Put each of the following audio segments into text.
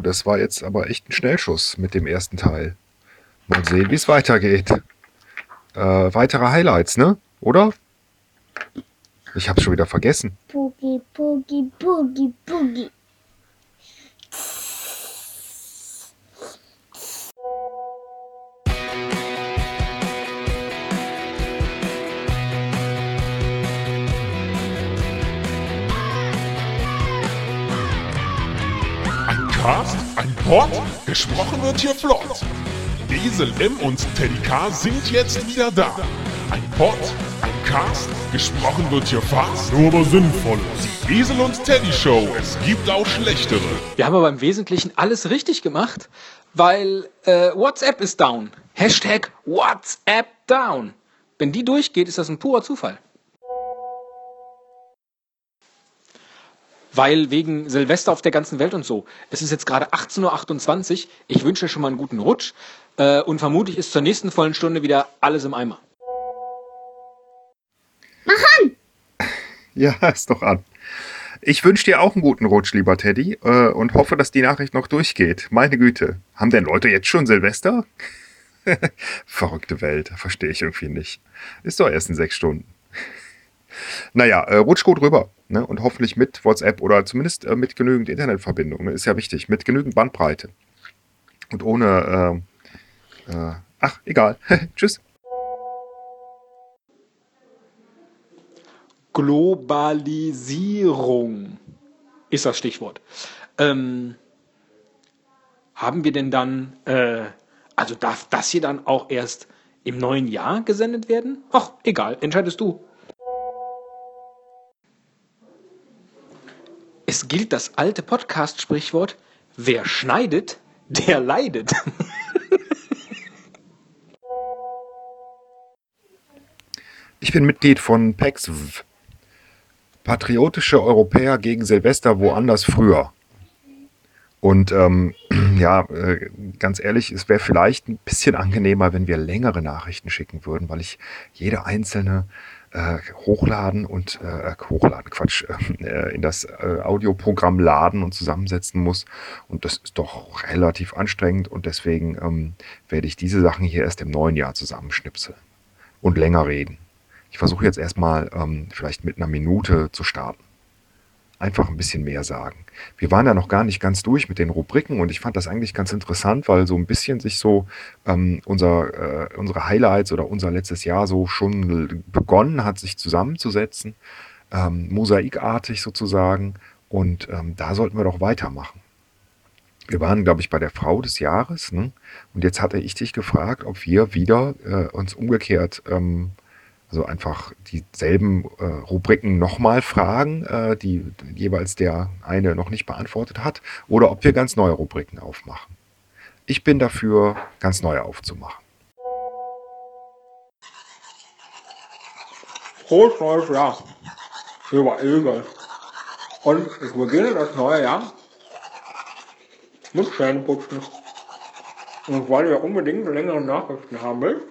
das war jetzt aber echt ein Schnellschuss mit dem ersten Teil. Mal sehen, wie es weitergeht. Äh, weitere Highlights, ne? Oder? Ich hab's schon wieder vergessen. Boogie, Boogie, Boogie, Boogie. Pod, gesprochen wird hier flott. Esel M und Teddy K sind jetzt wieder da. Ein Pod, ein Cast, gesprochen wird hier fast, nur aber sinnvoll. Die und Teddy Show, es gibt auch schlechtere. Wir haben aber im Wesentlichen alles richtig gemacht, weil äh, WhatsApp ist down. Hashtag WhatsApp down. Wenn die durchgeht, ist das ein purer Zufall. Weil wegen Silvester auf der ganzen Welt und so. Es ist jetzt gerade 18.28 Uhr. Ich wünsche schon mal einen guten Rutsch. Äh, und vermutlich ist zur nächsten vollen Stunde wieder alles im Eimer. Ja, ist doch an. Ich wünsche dir auch einen guten Rutsch, lieber Teddy, äh, und hoffe, dass die Nachricht noch durchgeht. Meine Güte. Haben denn Leute jetzt schon Silvester? Verrückte Welt, verstehe ich irgendwie nicht. Ist doch erst in sechs Stunden. Naja, äh, rutsch gut rüber. Ne? Und hoffentlich mit WhatsApp oder zumindest äh, mit genügend Internetverbindung. Ne? Ist ja wichtig. Mit genügend Bandbreite. Und ohne. Äh, äh, ach, egal. Tschüss. Globalisierung ist das Stichwort. Ähm, haben wir denn dann, äh, also darf das hier dann auch erst im neuen Jahr gesendet werden? Ach, egal, entscheidest du. Es gilt das alte Podcast-Sprichwort, wer schneidet, der leidet. Ich bin Mitglied von PEXV. Patriotische Europäer gegen Silvester woanders früher. Und ähm, ja, äh, ganz ehrlich, es wäre vielleicht ein bisschen angenehmer, wenn wir längere Nachrichten schicken würden, weil ich jede einzelne äh, hochladen und äh, hochladen, Quatsch, äh, in das äh, Audioprogramm laden und zusammensetzen muss. Und das ist doch relativ anstrengend und deswegen ähm, werde ich diese Sachen hier erst im neuen Jahr zusammenschnipseln und länger reden. Ich versuche jetzt erstmal ähm, vielleicht mit einer Minute zu starten. Einfach ein bisschen mehr sagen. Wir waren ja noch gar nicht ganz durch mit den Rubriken und ich fand das eigentlich ganz interessant, weil so ein bisschen sich so ähm, unser, äh, unsere Highlights oder unser letztes Jahr so schon begonnen hat, sich zusammenzusetzen, ähm, mosaikartig sozusagen. Und ähm, da sollten wir doch weitermachen. Wir waren, glaube ich, bei der Frau des Jahres. Ne? Und jetzt hatte ich dich gefragt, ob wir wieder äh, uns umgekehrt ähm, also einfach dieselben äh, Rubriken nochmal fragen, äh, die jeweils der eine noch nicht beantwortet hat, oder ob wir ganz neue Rubriken aufmachen. Ich bin dafür, ganz neue aufzumachen. Frohes neues Jahr, lieber Ilge. Und ich beginne das neue Jahr mit Zähneputzen. Und weil ihr unbedingt längere Nachrichten haben will,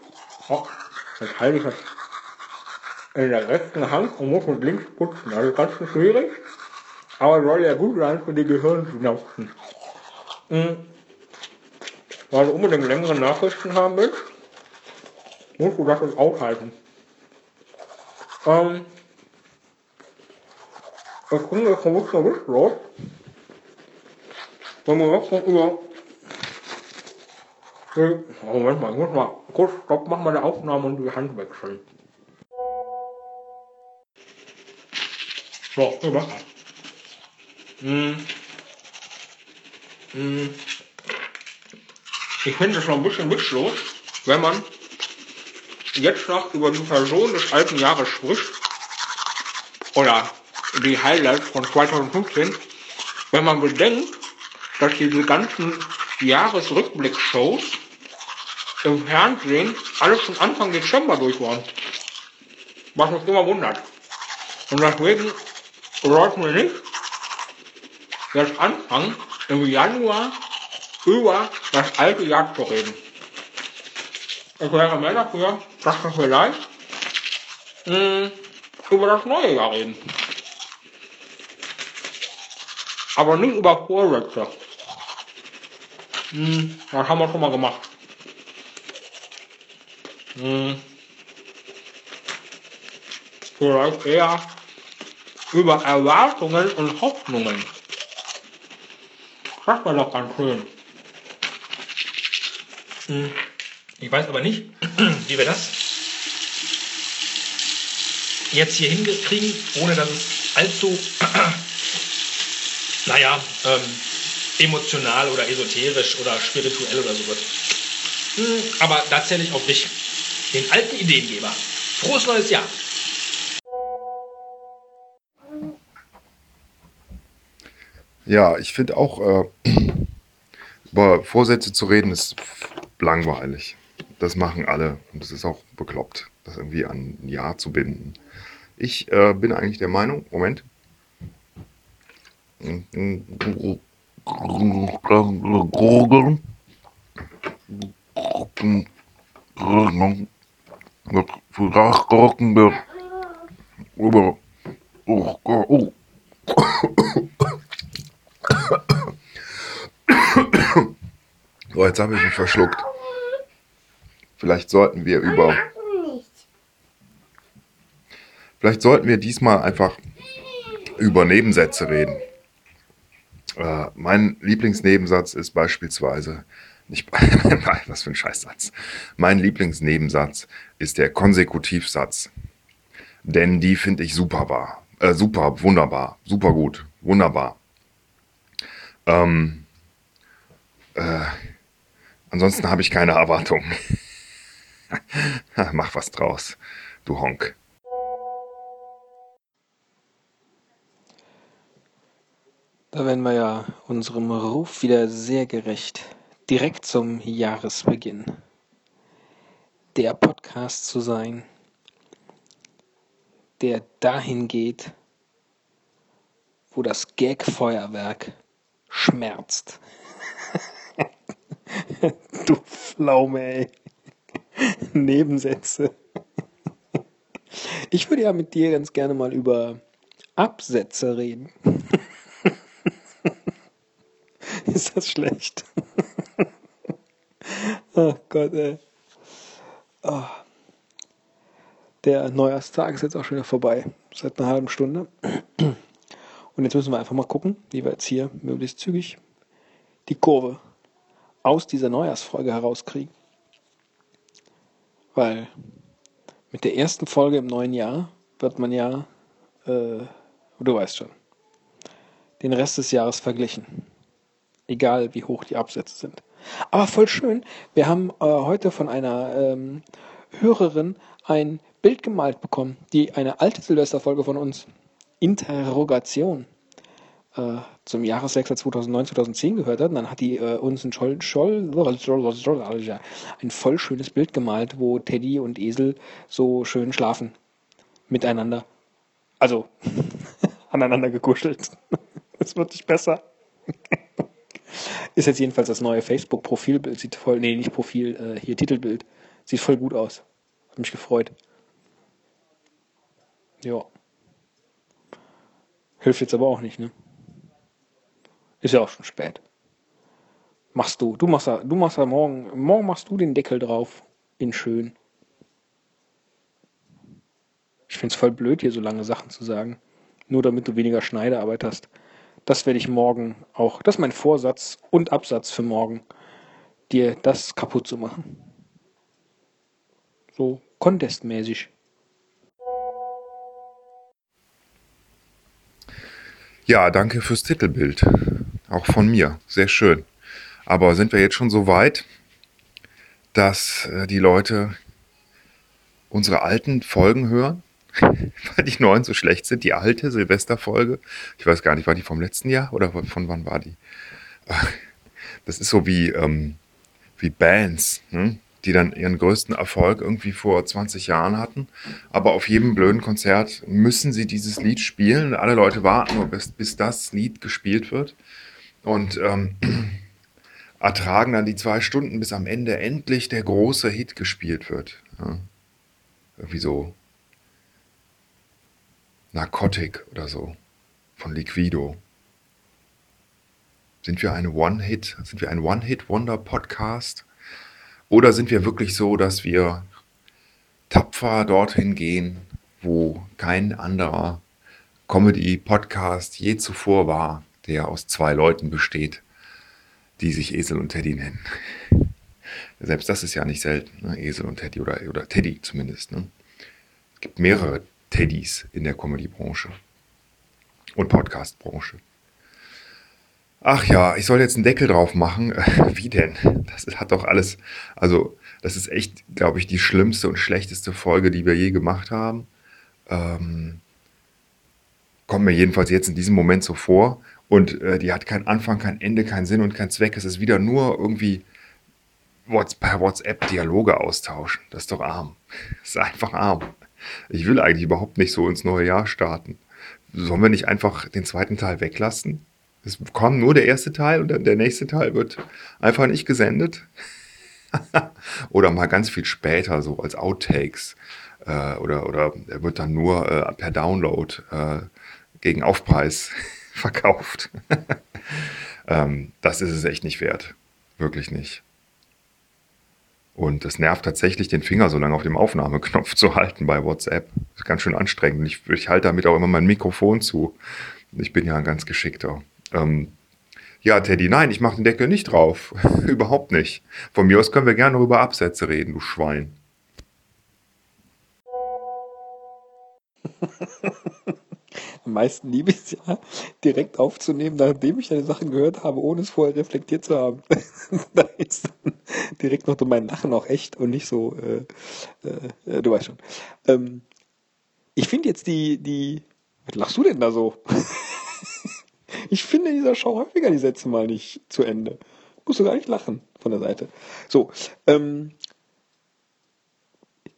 oh, jetzt halte ich das in der rechten Hand und muss mit links putzen. Also ganz schön schwierig, aber soll ja gut sein für die Gehirnsynapsen. Mhm. Weil du unbedingt längere Nachrichten haben willst, musst du das jetzt aushalten. Ähm, ich bin jetzt ein bisschen witzlos, wenn wir jetzt noch über Moment mal, ich muss mal kurz Stopp, mach mal eine Aufnahme und die Hand wechseln. So, über. Hm. Hm. Ich finde es noch ein bisschen witzlos, wenn man jetzt noch über die Person des alten Jahres spricht, oder die Highlights von 2015, wenn man bedenkt, dass diese ganzen Jahresrückblick-Shows im Fernsehen alles schon Anfang Dezember durch waren. Was mich immer wundert. Und deswegen sollten wir nicht jetzt anfangen, im Januar über das alte Jahr zu reden. Ich wäre mehr dafür, dass wir vielleicht mh, über das neue Jahr reden. Aber nicht über Vorsätze. Hm, das haben wir schon mal gemacht. Hm. Vielleicht eher über Erwartungen und Hoffnungen. Das war doch ganz schön. Hm. Ich weiß aber nicht, wie wir das jetzt hier hinkriegen, ohne dass es allzu, naja, ähm, emotional oder esoterisch oder spirituell oder so wird. Hm, aber da zähle ich auf dich, den alten Ideengeber. Frohes neues Jahr! Ja, ich finde auch, äh, über Vorsätze zu reden ist langweilig. Das machen alle und das ist auch bekloppt, das irgendwie an ein Jahr zu binden. Ich äh, bin eigentlich der Meinung, Moment. So, jetzt habe ich mich verschluckt. Vielleicht sollten wir über. Vielleicht sollten wir diesmal einfach über Nebensätze reden. Äh, mein Lieblingsnebensatz ist beispielsweise nicht was für ein Scheißsatz. Mein Lieblingsnebensatz ist der Konsekutivsatz. Denn die finde ich super wahr. Äh, super, wunderbar, super gut, wunderbar. Ähm, äh, ansonsten habe ich keine Erwartungen. Mach was draus, du Honk. Da werden wir ja unserem Ruf wieder sehr gerecht. Direkt zum Jahresbeginn. Der Podcast zu sein, der dahin geht, wo das Gag-Feuerwerk schmerzt. du Pflaume, ey. Nebensätze. Ich würde ja mit dir ganz gerne mal über Absätze reden. Ist das schlecht? oh Gott, ey. Oh. Der Neujahrstag ist jetzt auch schon wieder vorbei. Seit einer halben Stunde. Und jetzt müssen wir einfach mal gucken, wie wir jetzt hier möglichst zügig die Kurve aus dieser Neujahrsfolge herauskriegen. Weil mit der ersten Folge im neuen Jahr wird man ja, äh, du weißt schon, den Rest des Jahres verglichen. Egal wie hoch die Absätze sind. Aber voll schön, wir haben äh, heute von einer ähm, Hörerin ein Bild gemalt bekommen, die eine alte Silvesterfolge von uns, Interrogation, äh, zum Jahreswechsel 2009-2010 gehört hat. Und dann hat die äh, uns ein, Scholl, Scholl, ein voll schönes Bild gemalt, wo Teddy und Esel so schön schlafen. Miteinander. Also, aneinander gekuschelt. Es wird nicht besser. Ist jetzt jedenfalls das neue Facebook-Profilbild. Sieht voll, nee, nicht Profil, äh, hier Titelbild. Sieht voll gut aus. Hat mich gefreut. Ja. Hilft jetzt aber auch nicht, ne? Ist ja auch schon spät. Machst du. Du machst ja, du machst ja morgen, morgen machst du den Deckel drauf. In schön. Ich find's voll blöd, hier so lange Sachen zu sagen. Nur damit du weniger Schneidearbeit hast. Das werde ich morgen auch. Das ist mein Vorsatz und Absatz für morgen. Dir das kaputt zu machen. So contestmäßig. Ja, danke fürs Titelbild. Auch von mir. Sehr schön. Aber sind wir jetzt schon so weit, dass äh, die Leute unsere alten Folgen hören? Weil die neuen so schlecht sind. Die alte Silvesterfolge. Ich weiß gar nicht, war die vom letzten Jahr oder von wann war die? Das ist so wie, ähm, wie Bands, ne? Die dann ihren größten Erfolg irgendwie vor 20 Jahren hatten. Aber auf jedem blöden Konzert müssen sie dieses Lied spielen. Alle Leute warten nur, bis, bis das Lied gespielt wird. Und ähm, ertragen dann die zwei Stunden, bis am Ende endlich der große Hit gespielt wird. Ja. Irgendwie so Narcotic oder so von Liquido. Sind wir eine One-Hit, sind wir ein One-Hit-Wonder-Podcast? Oder sind wir wirklich so, dass wir tapfer dorthin gehen, wo kein anderer Comedy-Podcast je zuvor war, der aus zwei Leuten besteht, die sich Esel und Teddy nennen. Selbst das ist ja nicht selten, ne? Esel und Teddy oder, oder Teddy zumindest. Ne? Es gibt mehrere Teddys in der Comedy-Branche und Podcast-Branche. Ach ja, ich soll jetzt einen Deckel drauf machen. Wie denn? Das hat doch alles, also das ist echt, glaube ich, die schlimmste und schlechteste Folge, die wir je gemacht haben. Ähm, kommt mir jedenfalls jetzt in diesem Moment so vor. Und äh, die hat keinen Anfang, kein Ende, keinen Sinn und keinen Zweck. Es ist wieder nur irgendwie per WhatsApp Dialoge austauschen. Das ist doch arm. Das ist einfach arm. Ich will eigentlich überhaupt nicht so ins neue Jahr starten. Sollen wir nicht einfach den zweiten Teil weglassen? Es kommt nur der erste Teil und der nächste Teil wird einfach nicht gesendet. oder mal ganz viel später, so als Outtakes. Äh, oder, oder er wird dann nur äh, per Download äh, gegen Aufpreis verkauft. ähm, das ist es echt nicht wert. Wirklich nicht. Und es nervt tatsächlich, den Finger so lange auf dem Aufnahmeknopf zu halten bei WhatsApp. Das ist ganz schön anstrengend. Ich, ich halte damit auch immer mein Mikrofon zu. Ich bin ja ein ganz geschickter. Ähm, ja, Teddy, nein, ich mache den Deckel nicht drauf. Überhaupt nicht. Von mir aus können wir gerne über Absätze reden, du Schwein. Am meisten liebe ich es ja, direkt aufzunehmen, nachdem ich deine Sachen gehört habe, ohne es vorher reflektiert zu haben. da ist dann direkt noch mein Lachen auch echt und nicht so, äh, äh, du weißt schon. Ähm, ich finde jetzt die, die, was lachst du denn da so? Ich finde dieser Show häufiger die Sätze mal nicht zu Ende. Musst du gar nicht lachen von der Seite. So, ähm,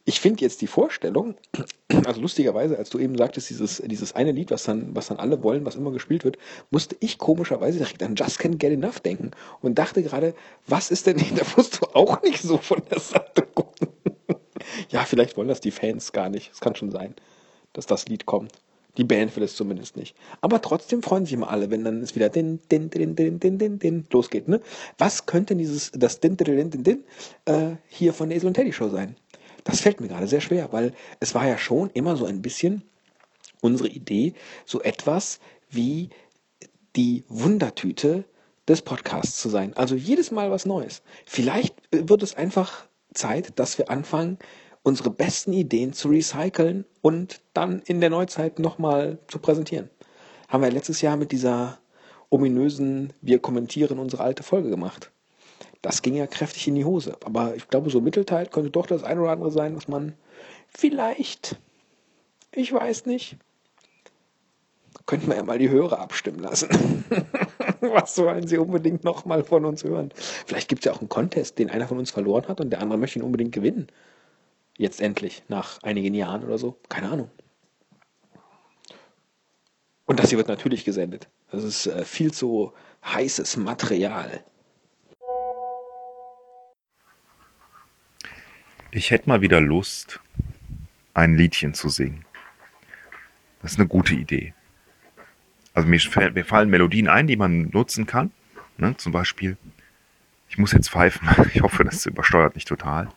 ich finde jetzt die Vorstellung, also lustigerweise, als du eben sagtest, dieses, dieses eine Lied, was dann, was dann alle wollen, was immer gespielt wird, musste ich komischerweise direkt an Just Can't Get Enough denken und dachte gerade, was ist denn, da musst du auch nicht so von der Seite gucken. ja, vielleicht wollen das die Fans gar nicht. Es kann schon sein, dass das Lied kommt. Die Band will es zumindest nicht. Aber trotzdem freuen sich immer alle, wenn dann es wieder din, din, din, din, din, din, din losgeht. Ne? Was könnte dieses, das din, din, din, din, din, äh, hier von der Esel und Teddy Show sein? Das fällt mir gerade sehr schwer, weil es war ja schon immer so ein bisschen unsere Idee, so etwas wie die Wundertüte des Podcasts zu sein. Also jedes Mal was Neues. Vielleicht wird es einfach Zeit, dass wir anfangen, unsere besten Ideen zu recyceln und dann in der Neuzeit nochmal zu präsentieren. Haben wir letztes Jahr mit dieser ominösen Wir kommentieren unsere alte Folge gemacht das ging ja kräftig in die Hose. Aber ich glaube, so Mittelteil könnte doch das eine oder andere sein, was man vielleicht, ich weiß nicht, könnten wir ja mal die Hörer abstimmen lassen. was wollen sie unbedingt nochmal von uns hören? Vielleicht gibt es ja auch einen Contest, den einer von uns verloren hat und der andere möchte ihn unbedingt gewinnen. Jetzt endlich, nach einigen Jahren oder so. Keine Ahnung. Und das hier wird natürlich gesendet. Das ist äh, viel zu heißes Material. Ich hätte mal wieder Lust, ein Liedchen zu singen. Das ist eine gute Idee. Also mir, mir fallen Melodien ein, die man nutzen kann. Ne? Zum Beispiel, ich muss jetzt pfeifen. Ich hoffe, das übersteuert nicht total.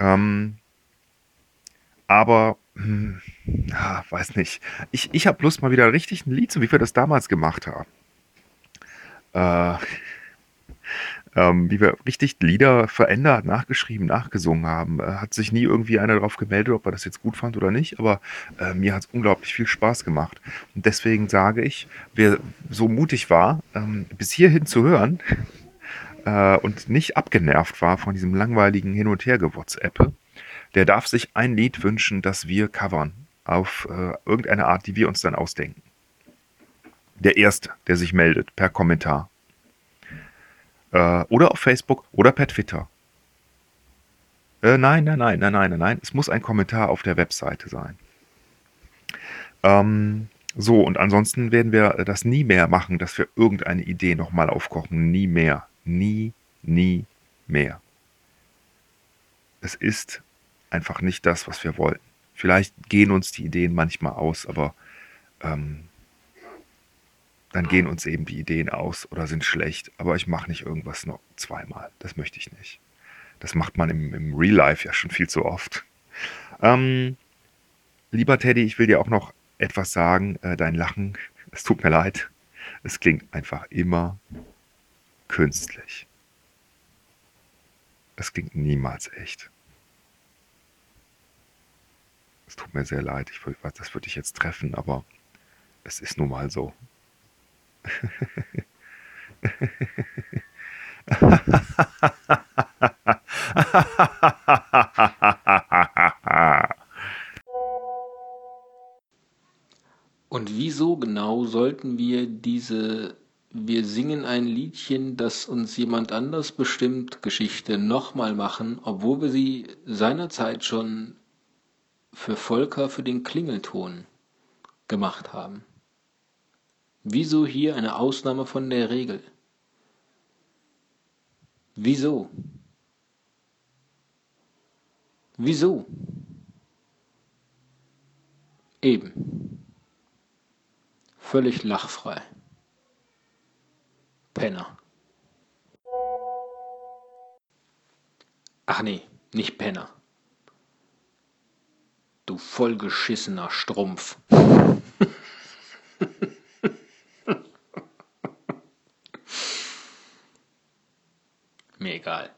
Ähm, aber, hm, ja, weiß nicht. Ich, ich habe Lust mal wieder richtig ein Lied, so wie wir das damals gemacht haben. Äh, ähm, wie wir richtig Lieder verändert, nachgeschrieben, nachgesungen haben. Äh, hat sich nie irgendwie einer darauf gemeldet, ob er das jetzt gut fand oder nicht, aber äh, mir hat es unglaublich viel Spaß gemacht. Und deswegen sage ich, wer so mutig war, ähm, bis hierhin zu hören, äh, und nicht abgenervt war von diesem langweiligen Hin- und Her-WhatsApp, der darf sich ein Lied wünschen, das wir covern. Auf äh, irgendeine Art, die wir uns dann ausdenken. Der Erste, der sich meldet, per Kommentar. Äh, oder auf Facebook oder per Twitter. Äh, nein, nein, nein, nein, nein, nein, nein. Es muss ein Kommentar auf der Webseite sein. Ähm, So, und ansonsten werden wir das nie mehr machen, dass wir irgendeine Idee nochmal aufkochen. Nie mehr. Nie, nie mehr. Es ist einfach nicht das, was wir wollten. Vielleicht gehen uns die Ideen manchmal aus, aber ähm, dann gehen uns eben die Ideen aus oder sind schlecht. Aber ich mache nicht irgendwas noch zweimal. Das möchte ich nicht. Das macht man im, im Real Life ja schon viel zu oft. Ähm, lieber Teddy, ich will dir auch noch etwas sagen. Äh, dein Lachen, es tut mir leid. Es klingt einfach immer künstlich. Es klingt niemals echt. Es tut mir sehr leid. Ich, das würde ich jetzt treffen, aber es ist nun mal so. Und wieso genau sollten wir diese Wir singen ein Liedchen, das uns jemand anders bestimmt Geschichte nochmal machen, obwohl wir sie seinerzeit schon für Volker für den Klingelton gemacht haben? Wieso hier eine Ausnahme von der Regel? Wieso? Wieso? Eben. Völlig lachfrei. Penner. Ach nee, nicht Penner. Du vollgeschissener Strumpf. Mir egal.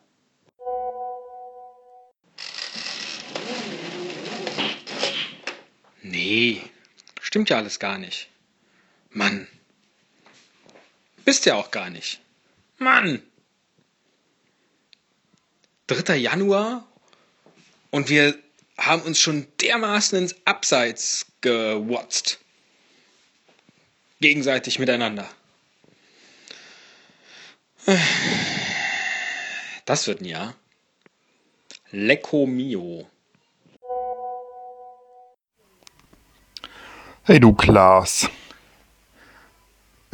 Nee, stimmt ja alles gar nicht. Mann. Bist ja auch gar nicht. Mann. 3. Januar und wir haben uns schon dermaßen ins Abseits gewotzt. Gegenseitig miteinander. Das wird ein Jahr. Lecco mio. Hey du Klaas.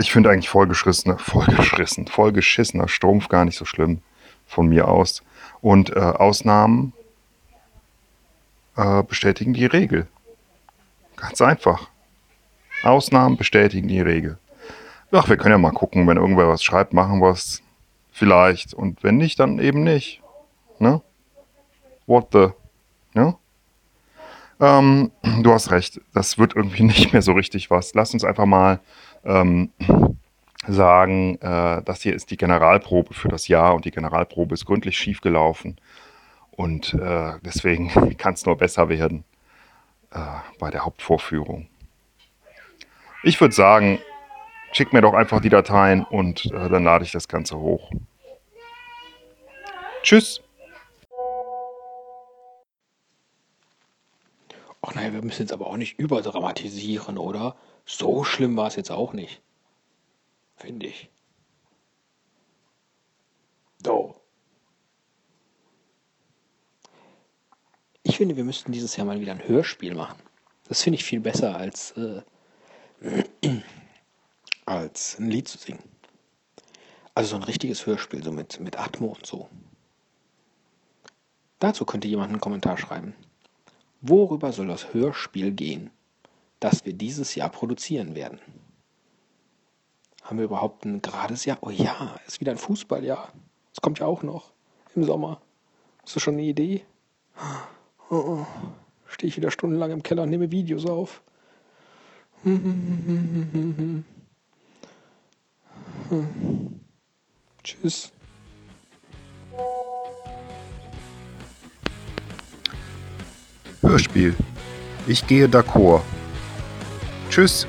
Ich finde eigentlich vollgeschissener, vollgeschissen, vollgeschissener Strumpf gar nicht so schlimm von mir aus. Und äh, Ausnahmen äh, bestätigen die Regel. Ganz einfach. Ausnahmen bestätigen die Regel. Ach, wir können ja mal gucken, wenn irgendwer was schreibt, machen wir es vielleicht. Und wenn nicht, dann eben nicht. Ne? What the? Ne? Ähm, du hast recht, das wird irgendwie nicht mehr so richtig was. Lass uns einfach mal ähm, sagen, äh, das hier ist die Generalprobe für das Jahr und die Generalprobe ist gründlich schiefgelaufen. Und äh, deswegen kann es nur besser werden äh, bei der Hauptvorführung. Ich würde sagen, schick mir doch einfach die Dateien und äh, dann lade ich das Ganze hoch. Tschüss. Wir müssen jetzt aber auch nicht überdramatisieren, oder? So schlimm war es jetzt auch nicht. Finde ich. So. Ich finde, wir müssten dieses Jahr mal wieder ein Hörspiel machen. Das finde ich viel besser als, äh, als ein Lied zu singen. Also so ein richtiges Hörspiel, so mit, mit Atmo und so. Dazu könnte jemand einen Kommentar schreiben. Worüber soll das Hörspiel gehen, das wir dieses Jahr produzieren werden? Haben wir überhaupt ein gerades Jahr? Oh ja, ist wieder ein Fußballjahr. Das kommt ja auch noch im Sommer. Hast du schon eine Idee? Oh, oh. Stehe ich wieder stundenlang im Keller und nehme Videos auf. Tschüss. Hörspiel. Ich gehe d'accord. Tschüss.